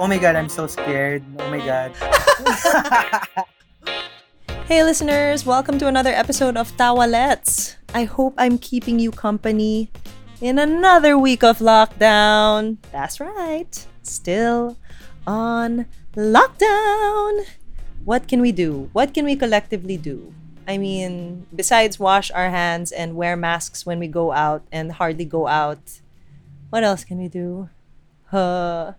Oh my God, I'm so scared. Oh my God. Hey listeners, welcome to another episode of Tawalets. I hope I'm keeping you company in another week of lockdown. That's right. Still on lockdown. What can we do? What can we collectively do? I mean, besides wash our hands and wear masks when we go out and hardly go out, what else can we do? Uh,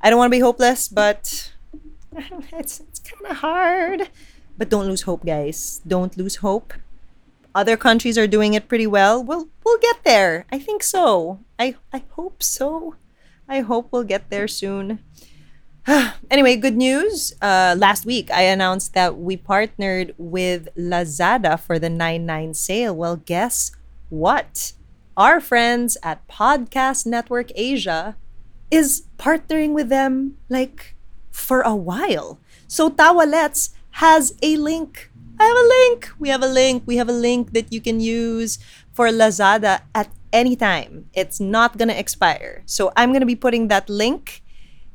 I don't want to be hopeless, but it's, it's kind of hard. But don't lose hope, guys. Don't lose hope. Other countries are doing it pretty well. We'll we'll get there. I think so. I I hope so. I hope we'll get there soon. anyway, good news. Uh, last week, I announced that we partnered with Lazada for the 99 sale. Well, guess what? Our friends at Podcast Network Asia is partnering with them like for a while. So Tawalets has a link. I have a link. We have a link. We have a link that you can use for Lazada at any time. It's not going to expire. So I'm going to be putting that link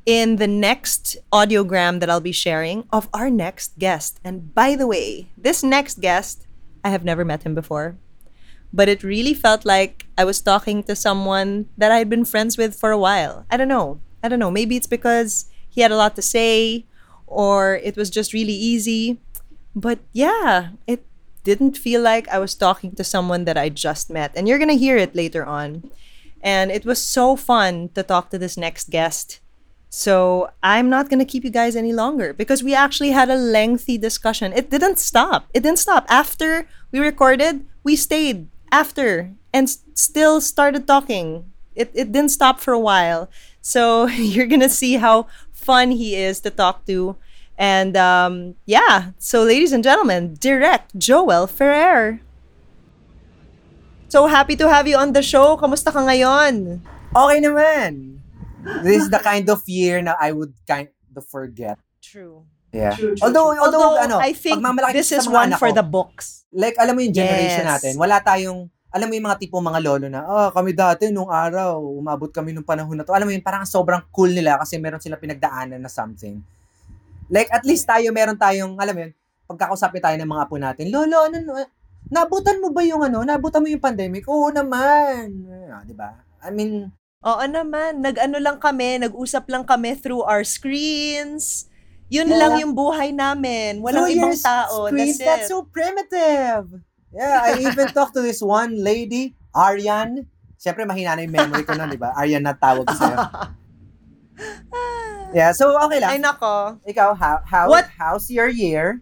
in the next audiogram that I'll be sharing of our next guest. And by the way, this next guest, I have never met him before, but it really felt like I was talking to someone that I'd been friends with for a while. I don't know. I don't know. Maybe it's because he had a lot to say or it was just really easy. But yeah, it didn't feel like I was talking to someone that I just met. And you're going to hear it later on. And it was so fun to talk to this next guest. So I'm not going to keep you guys any longer because we actually had a lengthy discussion. It didn't stop. It didn't stop. After we recorded, we stayed after and still started talking. It, it didn't stop for a while. So you're going to see how fun he is to talk to. And um, yeah, so ladies and gentlemen, direct Joel Ferrer. So happy to have you on the show. Kamusta ka ngayon? Okay naman. This is the kind of year na I would kind of forget. True. Yeah. True, true, although, true. although, Although ano, I think this is one for ko, the books. Like, alam mo yung generation Yes. natin, wala tayong, alam mo yung mga tipong mga lolo na, ah, kami dati nung araw, umabot kami nung panahon na to. Alam mo yun, parang sobrang cool nila kasi meron silang pinagdaanan na something. Like, at least tayo, meron tayong, alam mo yun, pagkakausapin tayo ng mga apo natin, Lolo, ano, no, nabutan mo ba yung ano, nabutan mo yung pandemic? Oo naman. Ah, di ba? I mean, Oo naman, nag-ano lang kami, nag-usap lang kami through our screens. Yun Yeah. lang yung buhay namin. Walang through ibang tao. screens, That's that's so primitive. Yeah, I even talked to this one lady, Aryan. Siyempre, mahina na yung memory ko nun, di ba? Aryan na tawag sa'yo. Yeah, so okay Ay lang. nako. Ikaw, how, how, What? how's your year?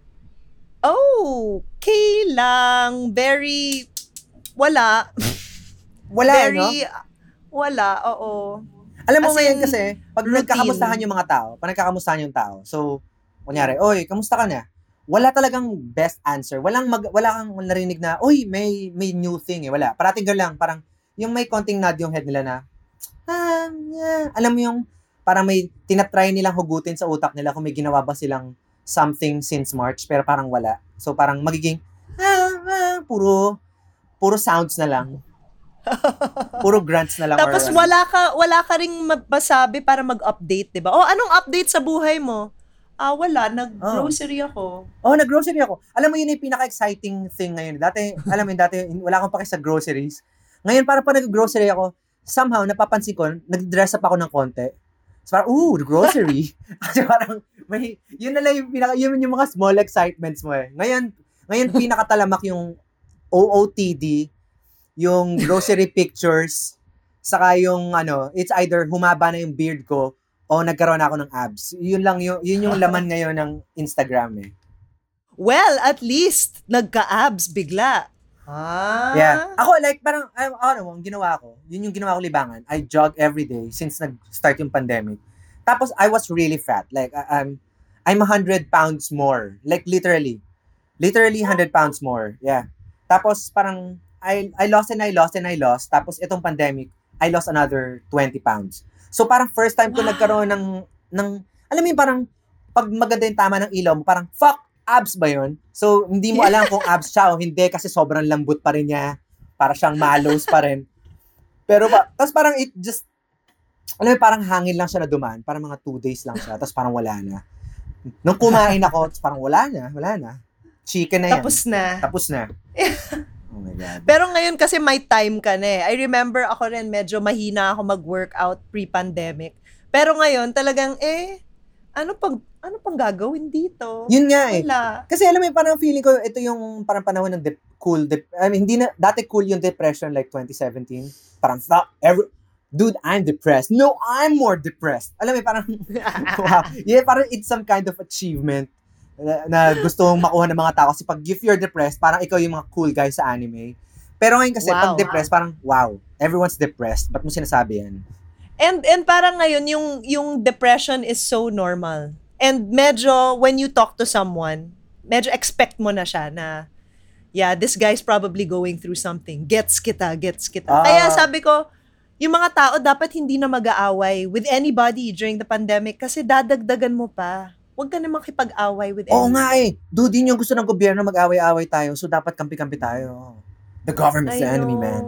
Oh, okay lang. Very, wala. Wala, no? Very, wala, oo. Alam mo as ngayon in, kasi, pag routine. nagkakamustahan yung mga tao, pag nagkakamustahan yung tao, so, kunyari, oy, kamusta ka na? Wala talagang best answer. Walang mag, wala kang narinig na, oy, may, may new thing eh. Wala. Parating ka lang, parang, yung may konting nod yung head nila na, ah, yeah. Alam mo yung, parang may tinatry nilang hugutin sa utak nila kung may ginawa ba silang something since March, pero parang wala. So, parang magiging, ah, ah, puro, puro sounds na lang. Puro grunts na lang. or Tapos ano. wala ka, wala ka ring masabi para mag-update, di ba? Oh, anong update sa buhay mo? Ah, wala. Nag-grocery ako. Oh, nag-grocery ako. Alam mo, yun yung pinaka-exciting thing ngayon. Dati, alam mo yun, dati, wala akong paki sa groceries. Ngayon, para pa nag-grocery ako, somehow, napapansin ko, nag-dress up ako ng konti. So, parang, ooh, grocery. Kasi parang, may, yun na lang yung, pinaka, yun yung mga small excitements mo eh. Ngayon, ngayon, pinakatalamak yung OOTD, yung grocery pictures, saka yung, ano, it's either humaba na yung beard ko, o nagkaroon ako ng abs. Yun lang yung, yun yung laman ngayon ng Instagram eh. Well, at least, nagka-abs bigla. Ah. Yeah. Ako, like, parang, ano, ano, ang ginawa ko, yun yung ginawa ko libangan. I jog every day since nag-start yung pandemic. Tapos, I was really fat. Like, I- I'm, I'm 100 pounds more. Like, literally. Literally 100 pounds more. Yeah. Tapos, parang, I, I lost and I lost and I lost. Tapos, itong pandemic, I lost another 20 pounds. So, parang first time ko Wow. nagkaroon ng, ng, alam mo yung parang, pag maganda yung tama ng ilaw mo, parang, fuck, abs ba yun? So, hindi mo alam kung abs siya o hindi kasi sobrang lambot pa rin niya. Para siyang malos pa rin. Pero, pa, tapos parang it just, alam mo, parang hangin lang siya na dumaan. Parang mga two days lang siya. Tapos parang wala na. Nung kumain ako, parang wala na. Wala na. Chicken na yan. Tapos na. Tapos na. oh my God. Pero ngayon kasi may time ka na eh. I remember ako rin medyo mahina ako mag-workout pre-pandemic. Pero ngayon talagang eh, ano pang ano pang gagawin dito? Yun nga eh. Wala. Kasi alam mo, yun, parang feeling ko, ito yung parang panahon ng dep- cool, dep- I mean, hindi na, dati cool yung depression like 2017. Parang, every, dude, I'm depressed. No, I'm more depressed. Alam mo, yun, parang, wow. Yeah, parang it's some kind of achievement na, na gusto mong makuha ng mga tao. Kasi pag if you're depressed, parang ikaw yung mga cool guy sa anime. Pero ngayon kasi, Wow. pag depressed, parang, wow, everyone's depressed. Ba't mo sinasabi yan? And and parang ngayon yung yung depression is so normal. And medyo when you talk to someone, medyo expect mo na siya na yeah, this guy's probably going through something. Gets kita, gets kita. Ah. Kaya sabi ko, yung mga tao dapat hindi na mag-aaway with anybody during the pandemic kasi dadagdagan mo pa. Huwag ka na makipag-away with Oo anyone. nga eh. Dude, yun yung gusto ng gobyerno, mag-away-away tayo. So, dapat kampi-kampi tayo. The government's the I enemy, know. man.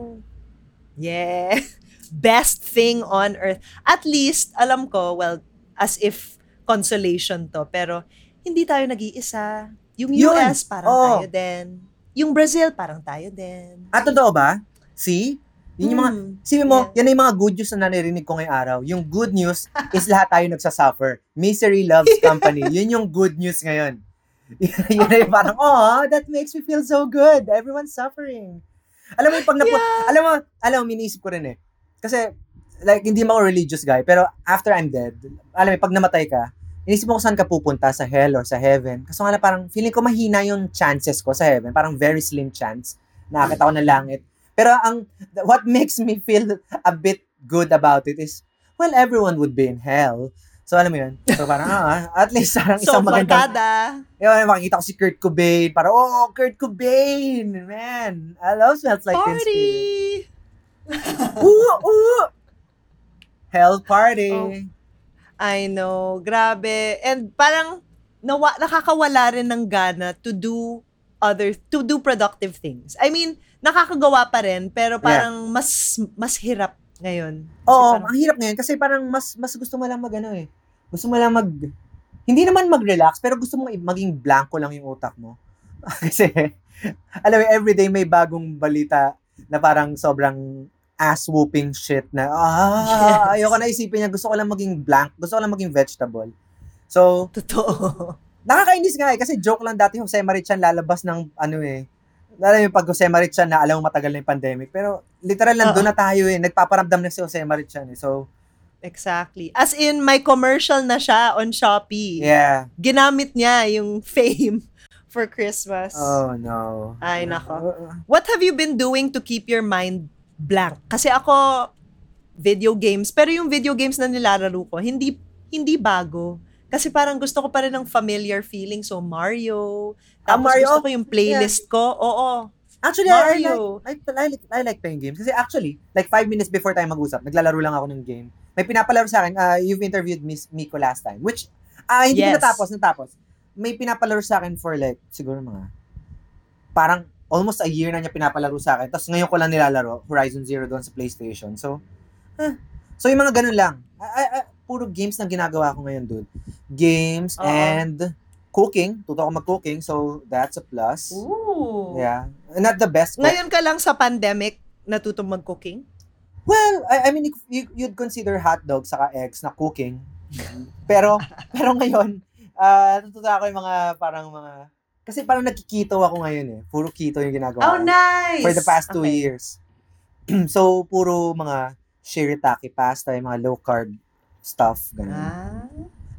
Yeah. Best thing on earth. At least, alam ko, well, as if consolation to, pero hindi tayo nag-iisa. Yung Yun. US, parang Oo. tayo din. Yung Brazil, parang tayo din. Ah, totoo ba? See? Yun yung mga, Hmm. Sabi mo, yan na yung mga good news na naririnig ko ngayong araw. Yung good news is lahat tayo nagsasuffer. Misery loves company. yun yung good news ngayon. yun na yung parang, oh, that makes me feel so good. Everyone's suffering. Alam mo, yung pag napu- alam mo, alam mo, minisip ko rin eh. Kasi, like, hindi mo ako religious guy, pero after I'm dead, alam mo, pag namatay ka, inisip mo kung saan ka pupunta, sa hell or sa heaven. Kasi nga na parang, feeling ko mahina yung chances ko sa heaven. Parang very slim chance. Nakakita ko ng langit. Pero ang, what makes me feel a bit good about it is, well, everyone would be in hell. So, alam mo yun? So, parang, ah, at least, parang So, isang magandang, barkada. yun, makikita ko si Kurt Cobain. Parang, oh, Kurt Cobain! Man, I love Smells Like Teen Spirit. Party! Ooh, ooh! Hell party. Oh. I know. Grabe. And parang nawa, nakakawala rin ng gana to do other to do productive things. I mean, nakakagawa pa rin pero parang mas mas hirap ngayon. Kasi Oo, parang- ang hirap ngayon kasi parang mas mas gusto mo lang mag ano eh. Gusto mo lang mag hindi naman mag-relax pero gusto mo maging blanco lang yung utak mo. kasi alam mo everyday may bagong balita na parang sobrang ass whooping shit na ah, Yes. ayoko na isipin niya gusto ko lang maging blank, gusto ko lang maging vegetable. So, Totoo. nakakainis nga eh kasi joke lang dati Jose Marichan lalabas ng ano eh alam mo yung pag Jose Marichan na alam mo matagal na yung pandemic pero literal lang Oo. doon na tayo eh nagpaparamdam na si Jose Marichan eh so Exactly. As in, may commercial na siya on Shopee. yeah Ginamit niya yung fame for Christmas. oh no Ay, nako. Uh, What have you been doing to keep your mind blank? Kasi ako, video games. Pero yung video games na nilalaro ko, hindi hindi bago. Kasi parang gusto ko pa rin ng familiar feeling. So, Mario. Ah, Tapos Mario? gusto ko yung playlist ko. Oo. actually I, I like Mario. I, like I like playing games kasi actually like five minutes before tayo mag-usap naglalaro lang ako ng game may pinapalaro sa akin uh, you've interviewed Miss Miko last time which ah hindi ko Yes. natapos natapos may pinapalaro sa akin for like siguro mga parang almost a year na niya pinapalaro sa akin. Tapos ngayon ko lang nilalaro, Horizon Zero doon sa PlayStation. So, eh. so yung mga ganun lang. I, I- puro games na ginagawa ko ngayon, dude. Games Oo. and cooking. Tuto ako mag-cooking, so that's a plus. Ooh. Yeah. Not the best cook. Ngayon ka lang sa pandemic natutong mag-cooking? Well, I, I mean, you, you'd consider hot dog saka eggs na cooking. Pero, pero ngayon, ah natututo ako yung mga parang mga, kasi parang nagkikito ako ngayon eh. Puro keto yung ginagawa Oh, nice! For the past two Okay. years. so, puro mga shirataki pasta, yung mga low carb stuff, ganun. Ah.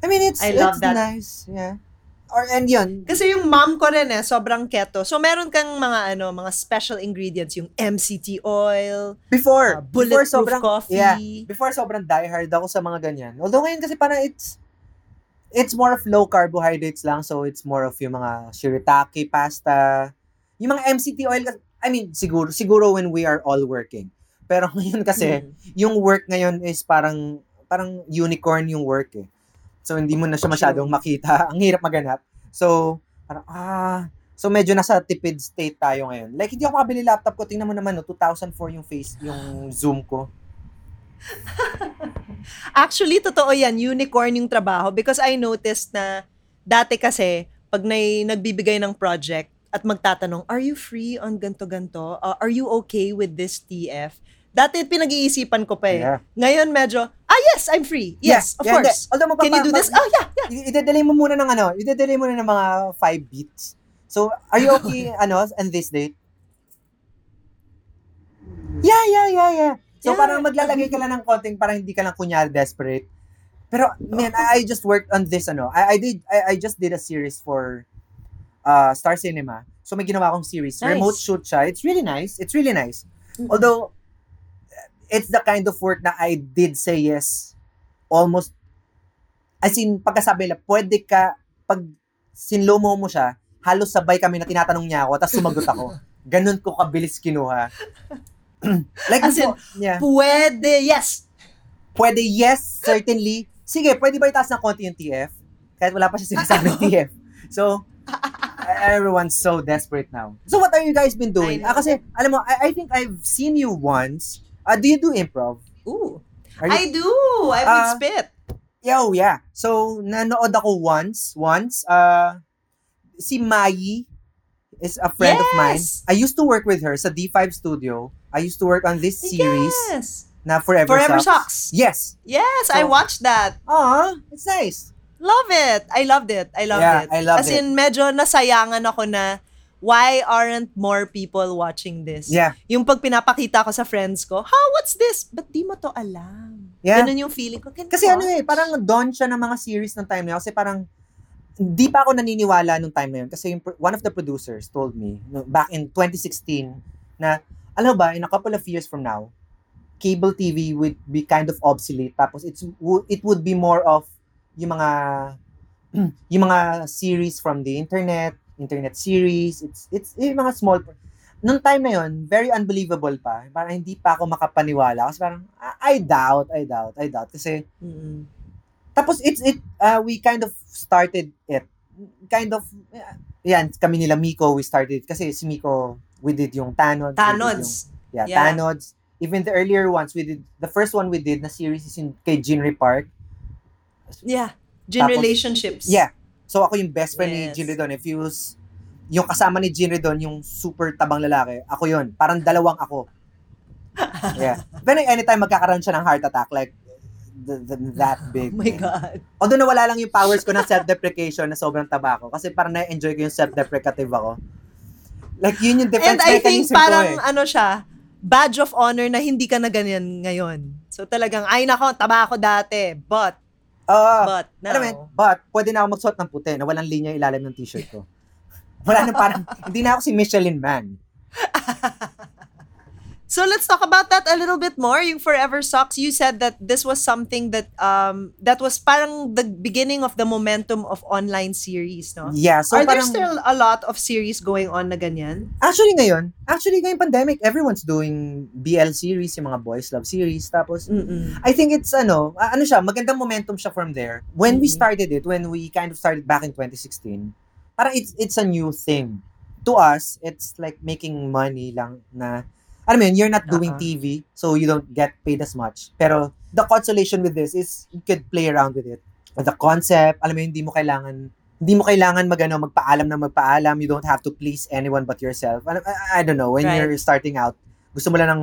I mean, it's, I love it's that. nice. Yeah. Or, and yun, Kasi yung mom ko rin eh, sobrang keto. So, meron kang mga ano, mga special ingredients, yung MCT oil, before, uh, before bulletproof sobrang, coffee. yeah, before sobrang diehard ako sa mga ganyan. Although ngayon kasi parang it's it's more of low carbohydrates lang so it's more of yung mga shirataki pasta. Yung mga MCT oil kasi- I mean siguro siguro when we are all working. Pero ngayon kasi Mm. yung work ngayon is parang parang unicorn yung work eh. So hindi mo na siya masyadong makita. Ang hirap maganap. So parang ah So medyo nasa tipid state tayo ngayon. Like hindi ako makabili laptop ko. Tingnan mo naman no, 2004 yung face yung Zoom ko. Actually, totoo yan. Unicorn yung trabaho. Because I noticed na dati kasi, pag may nagbibigay ng project at magtatanong, are you free on ganto-ganto? Uh, are you okay with this TF? Dati pinag-iisipan ko pa eh. Yeah. Oraz medyo, ah yes, I'm free. Yes, Yeah, of yeah, hindi. course. Although magpapa- Can you do this? Oh, yeah, yeah. Idedelay mo muna ng ano, idedelay mo na ng mga five beats. So, are you okay, ano, on this date? Yeah, yeah, yeah, yeah. So, Yeah. parang maglalagay ka lang ng konting parang hindi ka lang kunyari desperate. Pero, man, I, I just worked on this, ano, I, I did, I, I just did a series for uh, Star Cinema. So, may ginawa akong series. Nice. Remote shoot siya. It's really nice. It's really nice. Although, it's the kind of work na I did say yes almost as in, pagkasabi nila, pwede ka, pag sinlomo mo siya, halos sabay kami na tinatanong niya ako, tapos sumagot ako. Ganun ko kabilis kinuha. like, As in, yeah. Pwede, yes. Pwede, yes, certainly. Sige, pwede ba itaas ng konti yung TF? Kahit wala pa siya sinasabing TF. So, everyone's so desperate now. So, what are you guys been doing? Ah, kasi, alam mo, I, I think I've seen you once. Uh, do you do improv? Ooh. Are you, I do. I would Ah, spit. Yo, yeah. So, nanood ako once. Once. Uh, si Mai is a friend of mine. Yes. I used to work with her sa D5 Studio. I used to work on this series Yes. na Forever, Forever Sucks. Socks. Yes. Yes, I So- watched that. Aw, it's nice. Love it. I loved it. I loved Yeah, it. I loved As in, medyo nasayangan ako na why aren't more people watching this? Yeah. Yung pag pinapakita ko sa friends ko, how, what's this? Ba't di mo to alam? Yeah. Ganun yung feeling ko. Can Kasi ano eh, parang dawn siya ng mga series ng time na yun. Kasi parang, di pa ako naniniwala nung time na yun. Kasi yung, one of the producers told me, back in 2016, na, alam ba, in a couple of years from now, cable TV would be kind of obsolete. Tapos it's it would be more of yung mga yung mga series from the internet, internet series. It's it's yung mga small nung time na yon, very unbelievable pa. Parang hindi pa ako makapaniwala. Kasi parang, I, I doubt, I doubt, I doubt. Kasi, Mm-mm. tapos it's, it, uh, we kind of started it. Kind of, yan, kami nila Miko, we started, kasi si Miko, we did yung Tanods. did yung- Tanods. Yeah, Yeah. Tanods. Even the earlier ones, we did, the first one we did na series is in, kay Jinri Park. Yeah. Gin Tapos- relationships. Yeah. So ako yung best friend ni Yes. Jinri doon. If he was, yung kasama ni Jinri doon, yung super tabang lalaki, ako yun. Parang dalawang ako. yeah. Then anytime magkakaroon siya ng heart attack, like, the, the, that big. Oh my God. Although nawala lang yung powers ko ng self-deprecation na sobrang taba ko. Kasi parang na-enjoy ko yung self-deprecative ako. Like, yun yung defense And I think parang ko eh. ano siya, badge of honor na hindi ka na ganyan ngayon. So talagang, ay nako, taba ako dati. But, Oo. but, now. Alam mo but, pwede na ako magsuot ng puti na walang linya ilalim ng t-shirt ko. Wala na parang, hindi na ako si Michelin Man. So let's talk about that a little bit more. Yung Forever Socks, you said that this was something that um that was parang the beginning of the momentum of online series, no? Yeah, so Are there parang, still a lot of series going on na ganyan? actually ngayon, actually ngayong pandemic, everyone's doing BL series, yung mga boys love series. Tapos, Mm-mm. I think it's ano, ano siya, magandang momentum siya from there. When we Mhm. started it, when we kind of started back in 2016, parang it's it's a new thing. To us, it's like making money lang na alam mo yun, you're not doing Uh-uh. TV, so you don't get paid as much. Pero the consolation with this is you could play around with it. The concept, alam mo yun, hindi mo kailangan hindi mo kailangan magano magpaalam na magpaalam. You don't have to please anyone but yourself. I, I, I don't know, when Right. you're starting out, gusto mo lang ng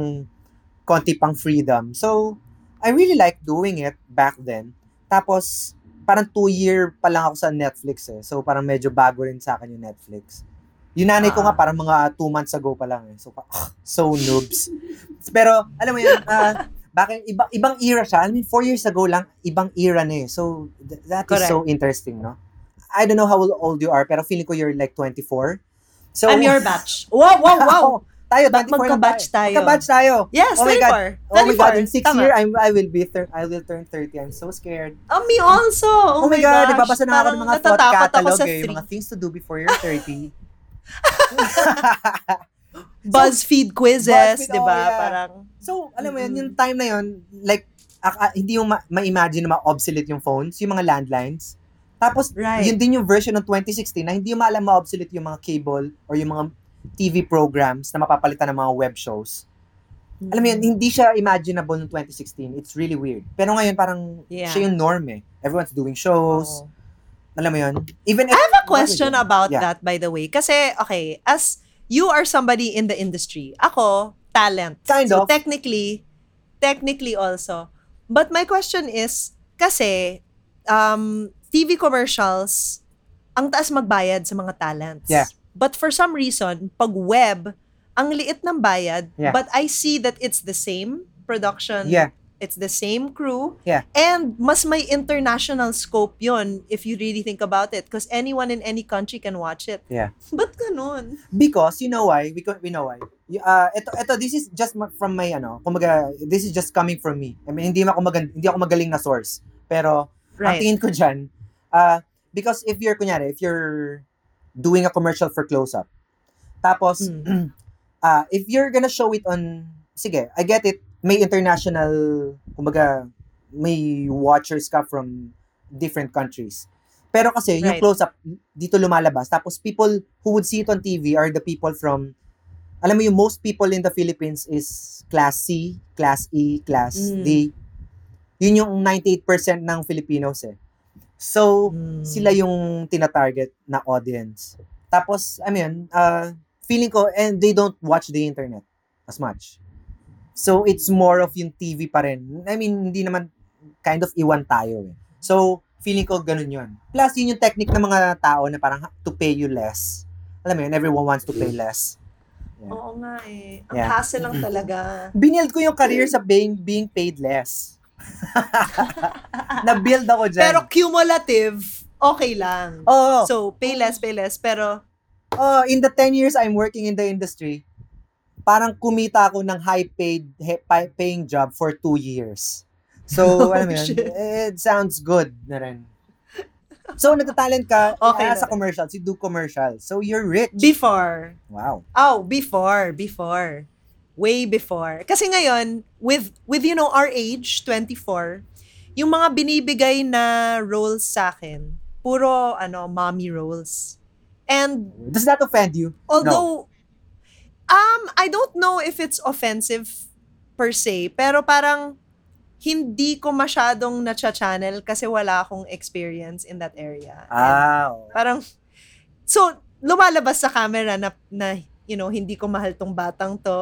konti pang freedom. So, I really like doing it back then. Tapos, parang two year pa lang ako sa Netflix eh. So, parang medyo bago rin sa akin yung Netflix. Yung nanay ko Ah. nga parang mga two months ago pa lang eh. So, so noobs. Pero, alam mo yun, ah, bakit, ibang, ibang era siya. I mean, four years ago lang, ibang era na eh. So, th- that is Correct. so interesting, no? I don't know how old you are, pero feeling ko you're like 24. So, I'm your batch. Wow, wow, wow. tayo, Ba- 24 lang magka-batch tayo. Magka-batch tayo. Yes, Oh my 24. Oh my God, in six 24. year, I'm, I will be, thir- I will turn 30. I'm so scared. Oh, me also. Oh, Oh, my God, gosh. nagbabasa na ako ng mga thought catalog sa eh. Mga things to do before you're 30. BuzzFeed quizzes, BuzzFeed, di oh, ba? yeah. Parang, so, alam mo yun, yung time na yun, like, ak- hindi yung ma- ma-imagine na ma-obsolete yung phones, yung mga landlines. Tapos, Right. yun din yung version ng 2016 na hindi mo alam ma-obsolete yung mga cable or yung mga TV programs na mapapalitan ng mga web shows. alam mo yun, hindi siya imaginable noong 2016. It's really weird. Pero ngayon, parang Yeah. siya yung norm eh. Everyone's doing shows. Oo. Alam mo yun? Even if, I have a question about Yeah. that, by the way. Kasi, okay, as you are somebody in the industry, ako, talent. Kind so, of. technically, technically also. But my question is, kasi, um, TV commercials, ang taas magbayad sa mga talents. Yeah. But for some reason, pag web, ang liit ng bayad, Yeah. but I see that it's the same production. Yeah. It's the same crew. Yeah. And mas may international scope yon if you really think about it. Because anyone in any country can watch it. Yeah. Ba't ganun? Because, you know why? We, co- we know why. Uh, ito, ito, this is just from my, ano, kumaga, this is just coming from me. I mean, hindi ako, magan- hindi ako magaling na source. Pero, ang Right. tingin ko dyan, uh, because if you're, kunyari, if you're doing a commercial for close-up, tapos, Mm. uh, if you're gonna show it on, sige, I get it, may international, kumbaga, may watchers ka from different countries. Pero kasi, yung Right. close-up, dito lumalabas. Tapos, people who would see it on TV are the people from, alam mo yung most people in the Philippines is class C, class E, class Mm. D. Yun yung 98% ng Filipinos eh. So, Mm. sila yung tina-target na audience. Tapos, I mean, uh, feeling ko, and they don't watch the internet as much. So, it's more of yung TV pa rin. I mean, hindi naman kind of iwan tayo eh. So, feeling ko ganun yun. Plus, yun yung technique ng mga tao na parang to pay you less. Alam mo yun, everyone wants to pay less. Yeah. Oo nga eh. Ang Yeah. hassle lang talaga. Binild ko yung career sa being, being paid less. Na-build ako dyan. Pero cumulative, okay lang. Oo. So, pay less, pay less. Pero, Oh, in the 10 years I'm working in the industry, parang kumita ako ng high-paid, he- pa- paying job for two years. So, Oh, alam mo yun, it sounds good na rin. So, nagtatalent ka Okay ah, sa na rin. commercials, you do commercials. So, you're rich. before. Wow. Oh, before, before. Way before. Kasi ngayon, with, with you know, our age, 24, yung mga binibigay na roles sa akin, puro, ano, mommy roles. And Does that offend you? although, um, I don't know if it's offensive per se, pero parang hindi ko masyadong na-channel kasi wala akong experience in that area. And Ah, oo. Parang, so, lumalabas sa camera na, na you know, hindi ko mahal tong batang to.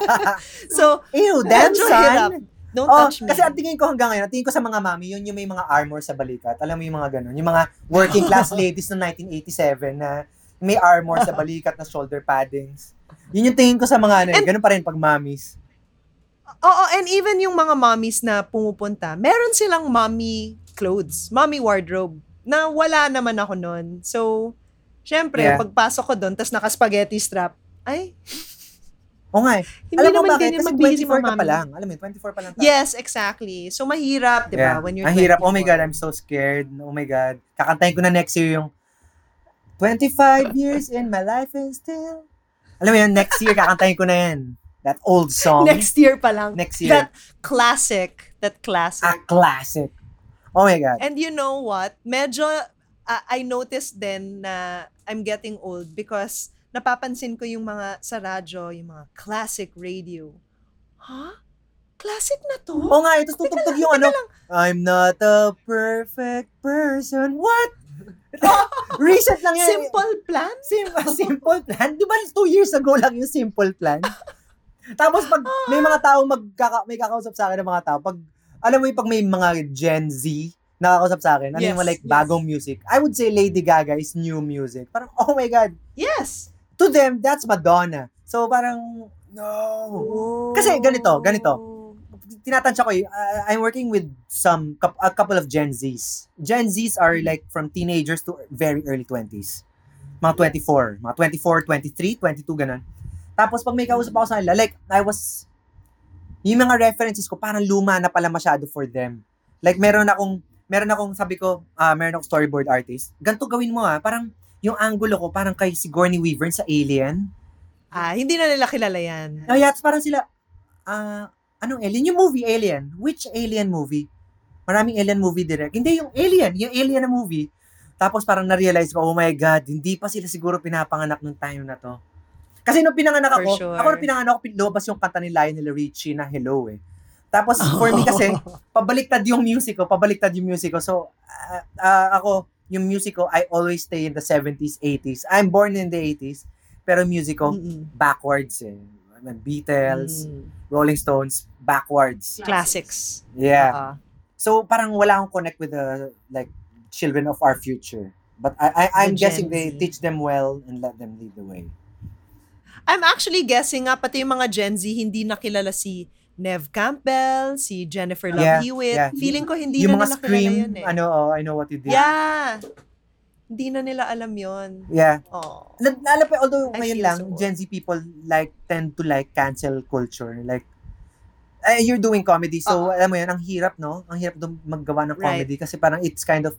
so, Ew, damn son. hirap. Don't Oh, touch me. kasi ang tingin ko hanggang ngayon, ang tingin ko sa mga mami, yun yung may mga armor sa balikat. Alam mo yung mga ganun. Yung mga working class ladies ng 1987 na may armor sa balikat na shoulder paddings. Yun yung tingin ko sa mga ano, eh. And- ganun pa rin pag mommies. Oo, and even yung mga mommies na pumupunta, meron silang mommy clothes, mommy wardrobe, na wala naman ako nun. So, syempre, Yeah. pagpasok ko doon, tas naka-spaghetti strap, ay, O nga eh. hindi Alam mo naman bakit? ganyan Kasi magbihis 24 mga ka pa lang. Alam mo, 24 pa lang. tayo. Yes, exactly. So, mahirap, di ba? Yeah. When you're Ang hirap. Oh my 24. God, I'm so scared. Oh my God. Kakantayin ko na next year yung 25 years in my life and still. Alam mo yun, next year kakantayin ko na yan. That old song. Next year pa lang. Next year. That classic. That classic. A classic. Oh my God. And you know what? Medyo, uh, I noticed din na I'm getting old because napapansin ko yung mga sa radyo, yung mga classic radio. Huh? Classic na to? Oo nga, ito tutugtog yung ano. I'm not a perfect person. What? Recent lang yan. Simple plan? Sim- simple plan. Di ba two years ago lang yung simple plan? Tapos pag may mga tao magkaka may kakausap sa akin ng mga tao, pag alam mo yung pag may mga Gen Z nakakausap sa akin, ano yung Yes, mga like yes. bagong music. I would say Lady Gaga is new music. Parang, oh my God. Yes. To them, that's Madonna. So parang, no. Kasi ganito, ganito. Tinatansya ko eh, uh, I'm working with some, a couple of Gen Zs. Gen Zs are like from teenagers to very early 20s. Mga 24, mga 24, 23, 22, ganun. Tapos pag may kausap ako sa kanila, like, I was, yung mga references ko, parang luma na pala masyado for them. Like, meron akong, meron akong, sabi ko, ah meron akong storyboard artist. Ganto gawin mo ah, parang, yung angulo ko, parang kay Sigourney Weaver sa Alien. Ah, hindi na nila kilala yan. Kaya parang sila, ah, anong alien? Yung movie Alien. Which alien movie? Maraming alien movie direct. Hindi, yung alien. Yung alien na movie. Tapos parang na-realize ko, oh my God, hindi pa sila siguro pinapanganak nung time na to. Kasi nung pinanganak For ako, sure. ako nung pinanganak ako, pinlobas yung kanta ni Lionel Richie na Hello eh. Tapos for me kasi, pabaliktad yung music ko, pabaliktad yung music ko. So, ah, ah, ako, yung music ko, I always stay in the 70s, 80s. I'm born in the 80s, pero music ko, Mm-mm. backwards eh. Beatles, Mm. Rolling Stones, backwards. Classics. Yeah. Ah. So parang wala akong connect with the like children of our future. But I, I I'm The guessing they teach them well and let them lead the way. I'm actually guessing nga, pati yung mga Gen Z, hindi nakilala si Nev Campbell, si Jennifer Love Yeah, Hewitt. yeah. Feeling ko hindi yung na mga nila scream, yun eh. ano, oh, I know what you did. Yeah. Hindi na nila alam yon. Yeah. Oh. Na- pa, although I ngayon feel lang, so. Gen Z people like tend to like cancel culture. Like, eh, you're doing comedy, so alam mo yan, ang hirap, no? Ang hirap dum- maggawa ng Uh-uh. Right. comedy kasi parang it's kind of,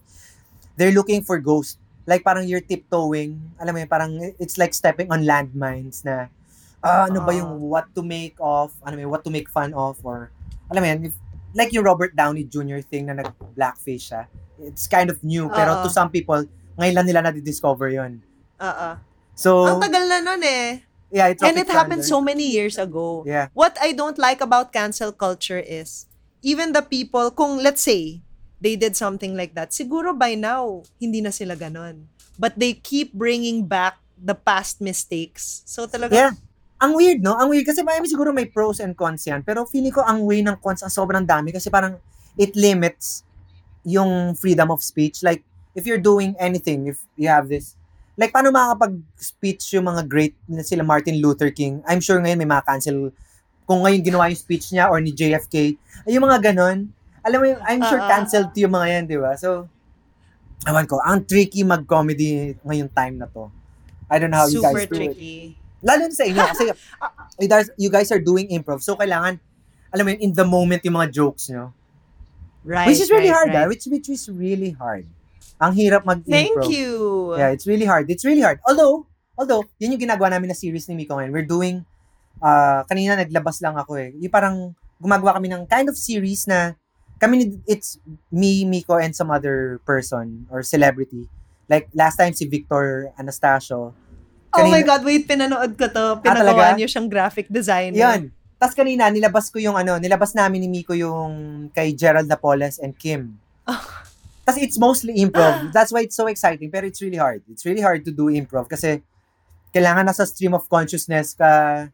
they're looking for ghosts. Like parang you're tiptoeing, alam mo yun, parang it's like stepping on landmines na, ah, ano ba yung Ah. what to make of, ano yun, what to make fun of, or, alam mo yun, if, like yung Robert Downey Jr. thing na nag-blackface siya, it's kind of new, pero Oo. to some people, ngayon lang nila na-discover yun. Oo. So, Ang tagal na nun eh. yeah, it's And it happened so many years ago. Yeah. What I don't like about cancel culture is, even the people, kung let's say, they did something like that, siguro by now, hindi na sila ganon. But they keep bringing back the past mistakes. So talaga, Yeah. Ang weird, no? Ang weird. Kasi may siguro may pros and cons yan. Pero feeling ko ang way ng cons ang sobrang dami. Kasi parang it limits yung freedom of speech. Like, if you're doing anything, if you have this, like, paano makakapag-speech yung mga great na sila Martin Luther King? I'm sure ngayon may mga cancel kung ngayon ginawa yung speech niya or ni JFK. Ay, yung mga ganon. Alam mo yung, I'm sure Oo. canceled yung mga yan, di ba? So, awan ko, ang tricky mag-comedy ngayong time na to. I don't know how you super guys do it. tricky. Lalo na sa inyo kasi you guys, you guys are doing improv. So kailangan alam mo yun, in the moment yung mga jokes nyo. Right, which is really right, hard, ah. right. Which, which is really hard. Ang hirap mag-improv. Thank you. Yeah, it's really hard. It's really hard. Although, although, yun yung ginagawa namin na series ni Miko ngayon. We're doing, uh, kanina naglabas lang ako eh. Yung parang gumagawa kami ng kind of series na kami, ni- it's me, Miko, and some other person or celebrity. Like, last time si Victor Anastasio. oh my Kanina- God, wait, pinanood ko to. Ah? Pinagawa niyo siyang graphic designer. Yan. Tapos kanina, nilabas ko yung ano, nilabas namin ni Miko yung kay Gerald Napoles and Kim. Tapos it's mostly improv. That's why it's so exciting. Pero it's really hard. It's really hard to do improv kasi kailangan nasa stream of consciousness ka.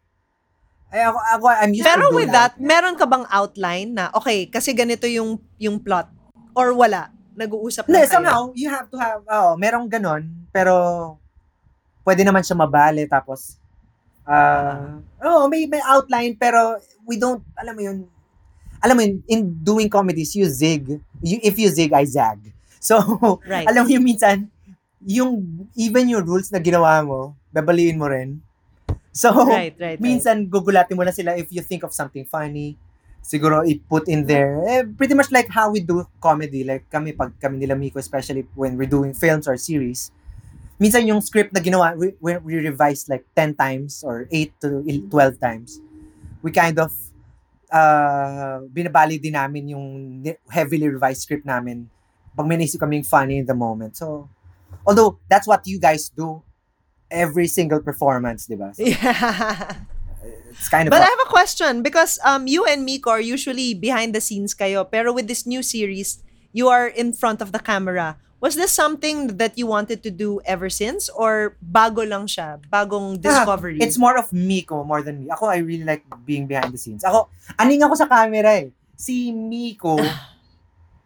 Ay, ako, ako I'm used Pero to with that, meron ka bang outline na, okay, kasi ganito yung yung plot? Or wala? Nag-uusap Hindi, lang kayo? somehow, you have to have, oh, merong ganon, pero pwede naman siya mabali, tapos, ah, oh, may, may outline, pero we don't, alam mo yun, alam mo yun, in doing comedies, you zig. You, if you zig, I zag. So, Right. alam mo yung minsan, yung, even yung rules na ginawa mo, babaliin mo rin. So, Right, right, right. minsan gugulatin mo na sila if you think of something funny. Siguro it put in there. Eh, pretty much like how we do comedy. Like kami, pag kami nila Miko, especially when we're doing films or series, minsan yung script na ginawa, we, we, we revise like 10 times or 8 to 12 times. We kind of, uh, binabali din namin yung heavily revised script namin pag may naisip kaming funny in the moment. So, although that's what you guys do every single performance, di ba? So, Yeah. it's kind of But a- I have a question because um you and Miko are usually behind the scenes kayo pero with this new series you are in front of the camera. Was this something that you wanted to do ever since or bago lang siya? Bagong discovery? It's more of Miko more than me. Ako, I really like being behind the scenes. Ako, aning ako sa camera eh. Si Miko,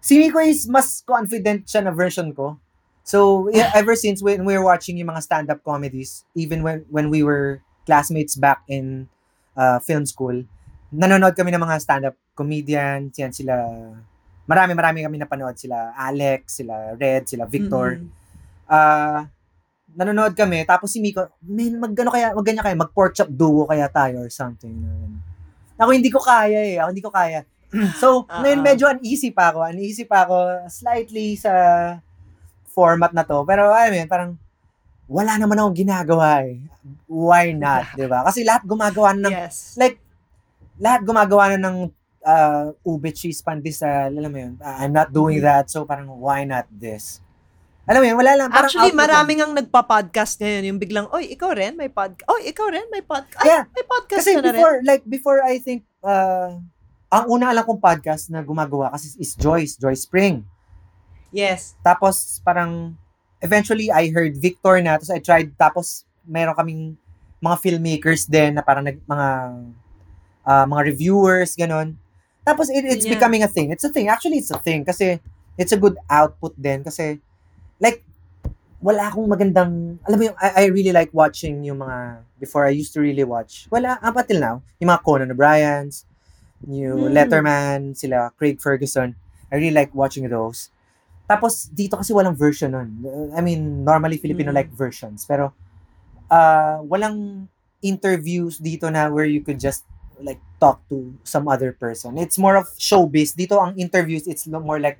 si Miko is mas confident siya na version ko. So, yeah, ever since when we were watching yung mga stand-up comedies, even when when we were classmates back in uh, film school, nanonood kami ng mga stand-up comedians, yan sila, marami marami kami napanood sila Alex, sila Red, sila Victor Mhm. ah nanonood kami, tapos si Miko, man, magano kaya, magganyan kaya, mag pork chop duo kaya tayo or something. Ako hindi ko kaya eh, ako hindi ko kaya. so, Ah, ngayon ah. medyo uneasy pa ako, uneasy pa ako slightly sa format na to. Pero I mean, parang wala naman akong ginagawa eh. Why not, 'di ba? Kasi lahat gumagawa na ng Yes. like lahat gumagawa na ng uh, ube cheese pandesal, alam mo yun. Uh, I'm not doing that, so parang why not this? Alam mo yun, wala lang. Parang Actually, output lang. maraming ang nagpa-podcast ngayon. Yung biglang, oy, ikaw rin, may podcast. Oy, ikaw rin, may podcast. Ay, Yeah. may podcast Kasi ka na rin. before, like, before I think, uh, ang una alam kong podcast na gumagawa kasi is Joyce, Joyce Spring. Yes. Tapos, parang, eventually, I heard Victor na, tapos I tried, tapos, meron kaming mga filmmakers din na parang nag, mga, ah, mga reviewers, ganon. Tapos, it, it's Yeah. becoming a thing. It's a thing. Actually, it's a thing kasi it's a good output din kasi, like, wala akong magandang, alam mo yung, I, I really like watching yung mga, before I used to really watch, wala, up until now, yung mga Conan O'Brien's, yung Hmm. Letterman, sila Craig Ferguson, I really like watching those. Tapos, dito kasi walang version nun. I mean, normally Filipino Mm. like versions. Pero, uh, walang interviews dito na where you could just like talk to some other person. It's more of showbiz. Dito ang interviews, it's more like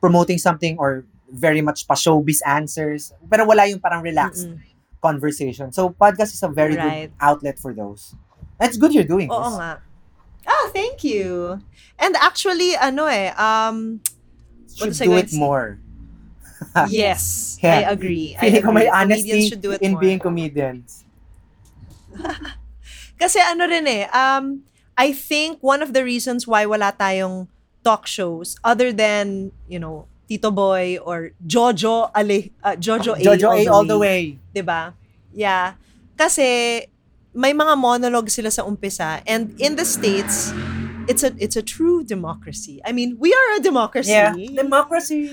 promoting something or very much pa showbiz answers. Pero wala yung parang relaxed Mm-mm. conversation. So, podcast is a very Right. good outlet for those. It's good you're doing Oo this. nga. Ah, thank you. And actually, ano eh, um, Should do it more. yes, Yeah. I agree. I Feeling ko may agree. honesty in more. being comedians. Kasi ano rin eh, um, I think one of the reasons why wala tayong talk shows other than, you know, Tito Boy or Jojo Ale, uh, Jojo A Jojo all, A the, all the way. way. 'di ba? Yeah. Kasi may mga monologue sila sa umpisa and in the states it's a it's a true democracy. I mean, we are a democracy. Yeah. Democracy.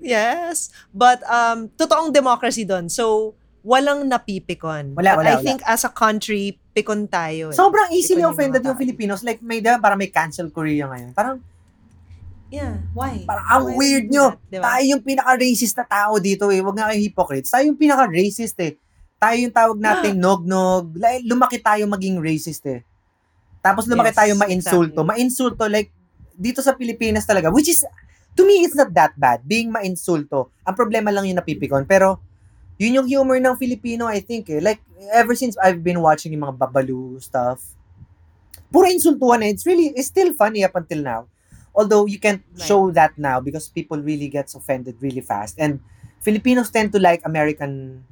Yes. But um totoong democracy doon. So walang napipikon. Wala, But wala, I wala. think as a country, pikon tayo. eh. Sobrang easily yung offended yung tao. Filipinos. Like, may, diba, parang may cancel Korea ngayon. Parang, Yeah, why? parang ang Why weird nyo. that, diba? Tayo yung pinaka-racist na tao dito eh. Huwag nga kayo hypocrites. Tayo yung pinaka-racist eh. Tayo yung tawag nating nog-nog. Like, lumaki tayo maging racist eh. Tapos lumaki Yes, tayo ma-insulto. exactly. Ma-insulto, like, dito sa Pilipinas talaga. Which is, to me, it's not that bad. Being ma-insulto. Ang problema lang yung napipikon. Pero, yun yung humor ng Filipino, I think eh. Like, ever since I've been watching yung mga babalu stuff, puro insultuhan eh. It's really, it's still funny up until now. Although you can't Right. show that now because people really gets offended really fast. And Filipinos tend to like American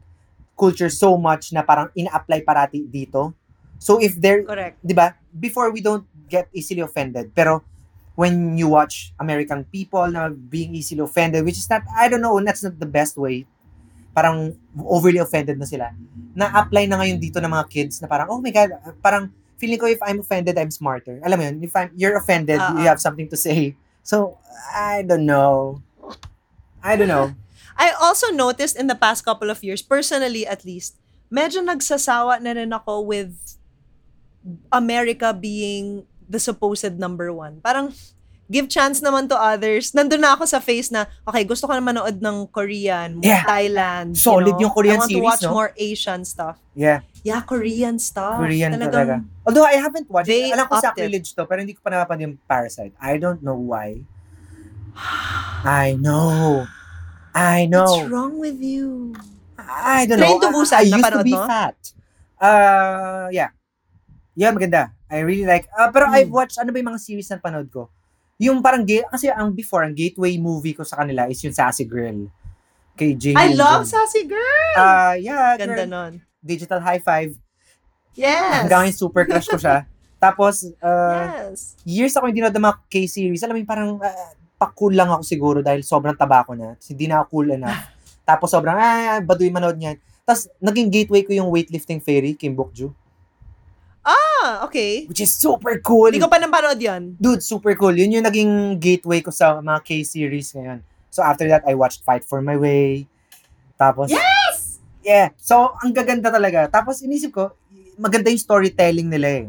culture so much na parang ina-apply parati dito. So if they're, Correct. di ba, before we don't get easily offended. Pero when you watch American people na being easily offended, which is not, I don't know, that's not the best way. Parang overly offended na sila. Na-apply na ngayon dito ng mga kids na parang, oh my God, parang feeling ko if I'm offended, I'm smarter. Alam mo yun, if I'm, you're offended, Ah, you ah. have something to say. So, I don't know. I don't know. I also noticed in the past couple of years, personally at least, medyo nagsasawa na rin ako with America being the supposed number one. Parang, give chance naman to others. Nandun na ako sa face na, okay, gusto ko na manood ng Korean, Yeah. Thailand. you Solid know? yung Korean I want series, to watch no? more Asian stuff. Yeah, Yeah, Korean stuff. Korean Talagang- talaga. Although I haven't watched it. Alam ko sacrilege to, pero hindi ko pa napapanood yung Parasite. I don't know why. I know. I know. What's wrong with you? I don't Train know. to Busan, I, I used to be mo? fat. Uh, yeah. Yeah, maganda. I really like. Uh, pero Hmm. I've watched, ano ba yung mga series na panood ko? Yung parang, ga- kasi ang before, ang gateway movie ko sa kanila is yung Sassy Girl. Kay Jane. I love. Sassy Girl! Uh, yeah, Ganda girl. nun. Digital high five. Yes! Hanggang ngayon, super crush ko siya. Tapos, uh, yes. years ako hindi na K-series. Alam mo yung parang uh, pa-cool lang ako siguro dahil sobrang taba ko na. Tapos hindi na ako cool enough. Tapos sobrang, ah, baduy manood niyan. Tapos naging gateway ko yung weightlifting fairy, Kim Bokju. Ah, okay. Which is super cool. Hindi ko pa napanood yan. Dude, super cool. Yun yung naging gateway ko sa mga K-series ngayon. So after that, I watched Fight for My Way. Tapos, Yes! Yeah. So, ang gaganda talaga. Tapos, inisip ko, maganda yung storytelling nila eh.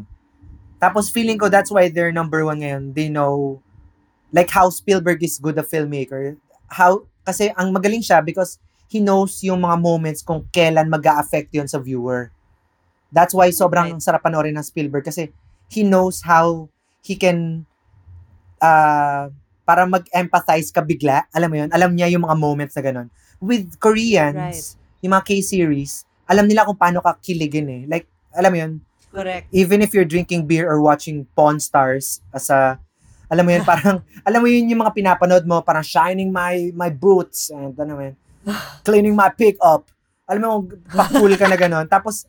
Tapos, feeling ko that's why they're number one ngayon. They know, like how Spielberg is good a filmmaker. How, kasi ang magaling siya because he knows yung mga moments kung kailan mag affect yun sa viewer. That's why sobrang Right. sarap panoorin ng Spielberg kasi he knows how he can uh, para mag-empathize ka bigla. Alam mo yun? Alam niya yung mga moments na ganun. With Koreans, Right. yung mga K-series, alam nila kung paano ka kiligin eh. Like, alam mo yun, Correct. even if you're drinking beer or watching Pawn Stars as a Alam mo yun, parang, alam mo yun yung mga pinapanood mo, parang shining my my boots, and ano mo yun, cleaning my pick-up. Alam mo, pa-cool ka na gano'n. Tapos,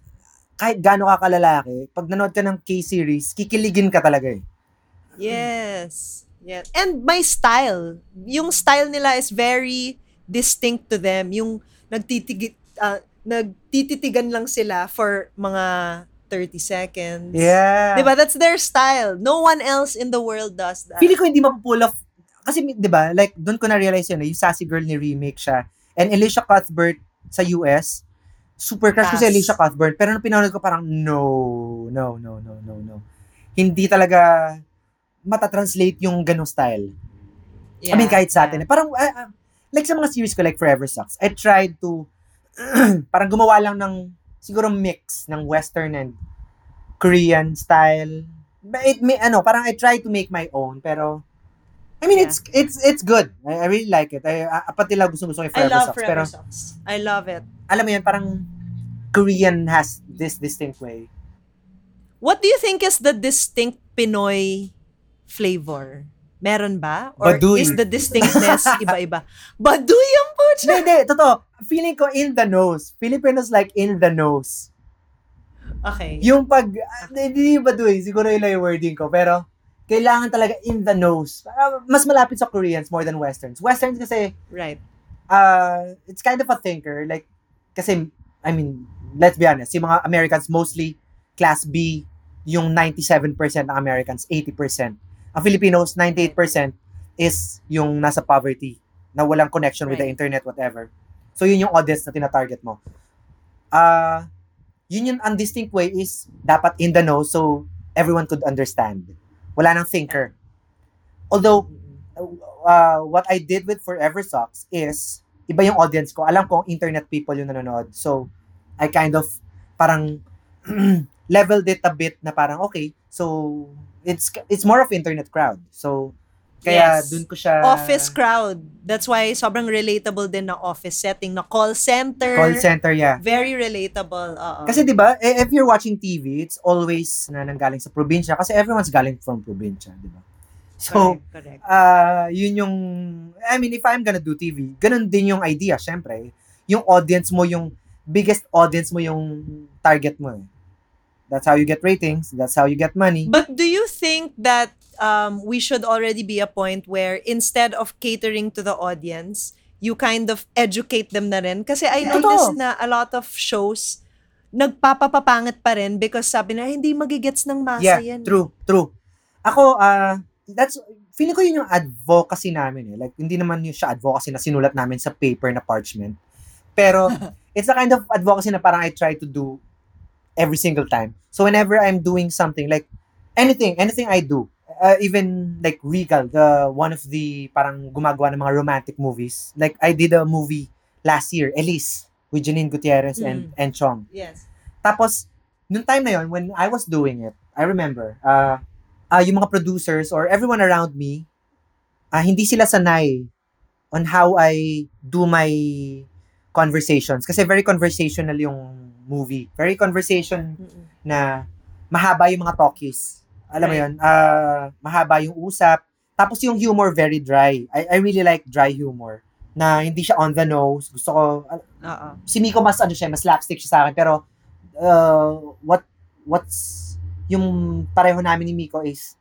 kahit gaano ka kalalaki, pag nanood ka ng K-series, kikiligin ka talaga eh. Yes. Yes. And my style. Yung style nila is very distinct to them. Yung nagtitig ah, nagtititigan lang sila for mga 30 seconds. Yeah. Diba? That's their style. No one else in the world does that. Feeling ko hindi mapupull off. Kasi, di ba, like, doon ko na-realize yun, eh, yung Sassy Girl ni remake siya. And Alicia Cuthbert sa US, super crush ko si. Alicia Cuthbert. Pero nung pinanood ko, parang, no, no, no, no, no, no. Hindi talaga matatranslate yung ganong style. I mean, kahit sa atin. eh. Parang, ah, like sa mga series ko, like Forever Sucks, I tried to, parang gumawa lang ng, siguro mix ng Western and Korean style. But it may, ano, parang I try to make my own, pero, I mean, Yeah. it's, it's, it's good. I, I really like it. I, ah, pati lang gusto gusto ko yung I Forever love Sucks. Forever Pero, Socks. I love it. Alam mo yun, parang, Korean has this distinct way. What do you think is the distinct Pinoy flavor? Meron ba? Or Baduy. is the distinctness iba-iba? Baduy ang po Hindi, hindi, totoo. Feeling ko in the nose. Filipinos like in the nose. Okay. Yung pag, hindi ba doon, siguro yun yung wording ko, pero kailangan talaga in the nose. Ah, mas malapit sa Koreans more than Westerns. Westerns kasi, Right. uh, it's kind of a thinker. Like, kasi, I mean, let's be honest, yung mga Americans mostly class B, yung 97% ng Americans, 80%. Ang Filipinos, 98% is yung nasa poverty, na walang connection with the Right. internet, whatever. So, yun yung audience na tinatarget mo. Ah, yun yung undistinct way is dapat in the know so everyone could understand. Wala nang thinker. Although, uh, what I did with Forever Socks is, iba yung audience ko. Alam ko, internet people yung nanonood. So, I kind of, parang, leveled it a bit na parang, okay, so, it's it's more of internet crowd. So, kaya Yes. dun ko siya... Office crowd. That's why sobrang relatable din na office setting, na call center. Call center, yeah. Very relatable. Oo. Kasi 'di ba, eh, if you're watching TV, it's always na nanggaling sa probinsya kasi everyone's galing from probinsya, 'di ba? So, correct, correct. ah yun yung I mean, if I'm gonna do TV, ganun din yung idea, syempre. Yung audience mo, yung biggest audience mo yung target mo. Eh. That's how you get ratings, that's how you get money. But do you think that um, we should already be a point where instead of catering to the audience, you kind of educate them na rin? Kasi I noticed na a lot of shows, nagpapapapangit pa rin because sabi na, hindi magigets ng masa Yeah, yan. true, true. Ako, ah, that's, feeling ko yun yung advocacy namin eh. Like, hindi naman yung siya advocacy na sinulat namin sa paper na parchment. Pero, it's the kind of advocacy na parang I try to do every single time. So, whenever I'm doing something, like, anything, anything I do, uh, even like Regal, the one of the parang gumagawa ng mga romantic movies. Like, I did a movie last year, Elise, with Janine Gutierrez and, and Chong. Yes. Tapos, nung time na yon when I was doing it, I remember, uh, uh, yung mga producers or everyone around me, uh, hindi sila sanay on how I do my conversations. Kasi very conversational yung movie. Very conversation Mm-mm. na mahaba yung mga talkies. Alam mo Right. yun? ah, mahaba yung usap. Tapos yung humor very dry. I, I really like dry humor. Na hindi siya on the nose. Gusto ko, Oo. si Miko mas ano siya, mas slapstick siya sa akin. Pero, uh, what, what's, yung pareho namin ni Miko is,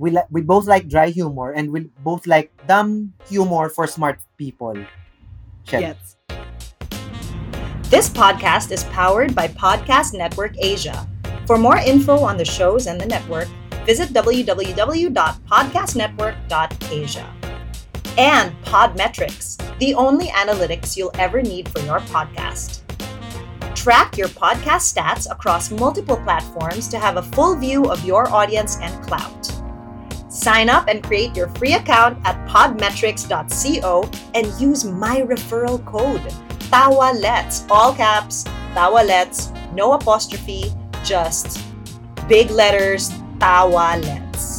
we, li- we both like dry humor and we both like dumb humor for smart people. Shit. Yes. This podcast is powered by Podcast Network Asia. For more info on the shows and the network, visit www.podcastnetwork.asia. And Podmetrics, the only analytics you'll ever need for your podcast. Track your podcast stats across multiple platforms to have a full view of your audience and clout. Sign up and create your free account at podmetrics.co and use my referral code. Tawalets, all caps, Tawalets, no apostrophe, just big letters, Tawalets.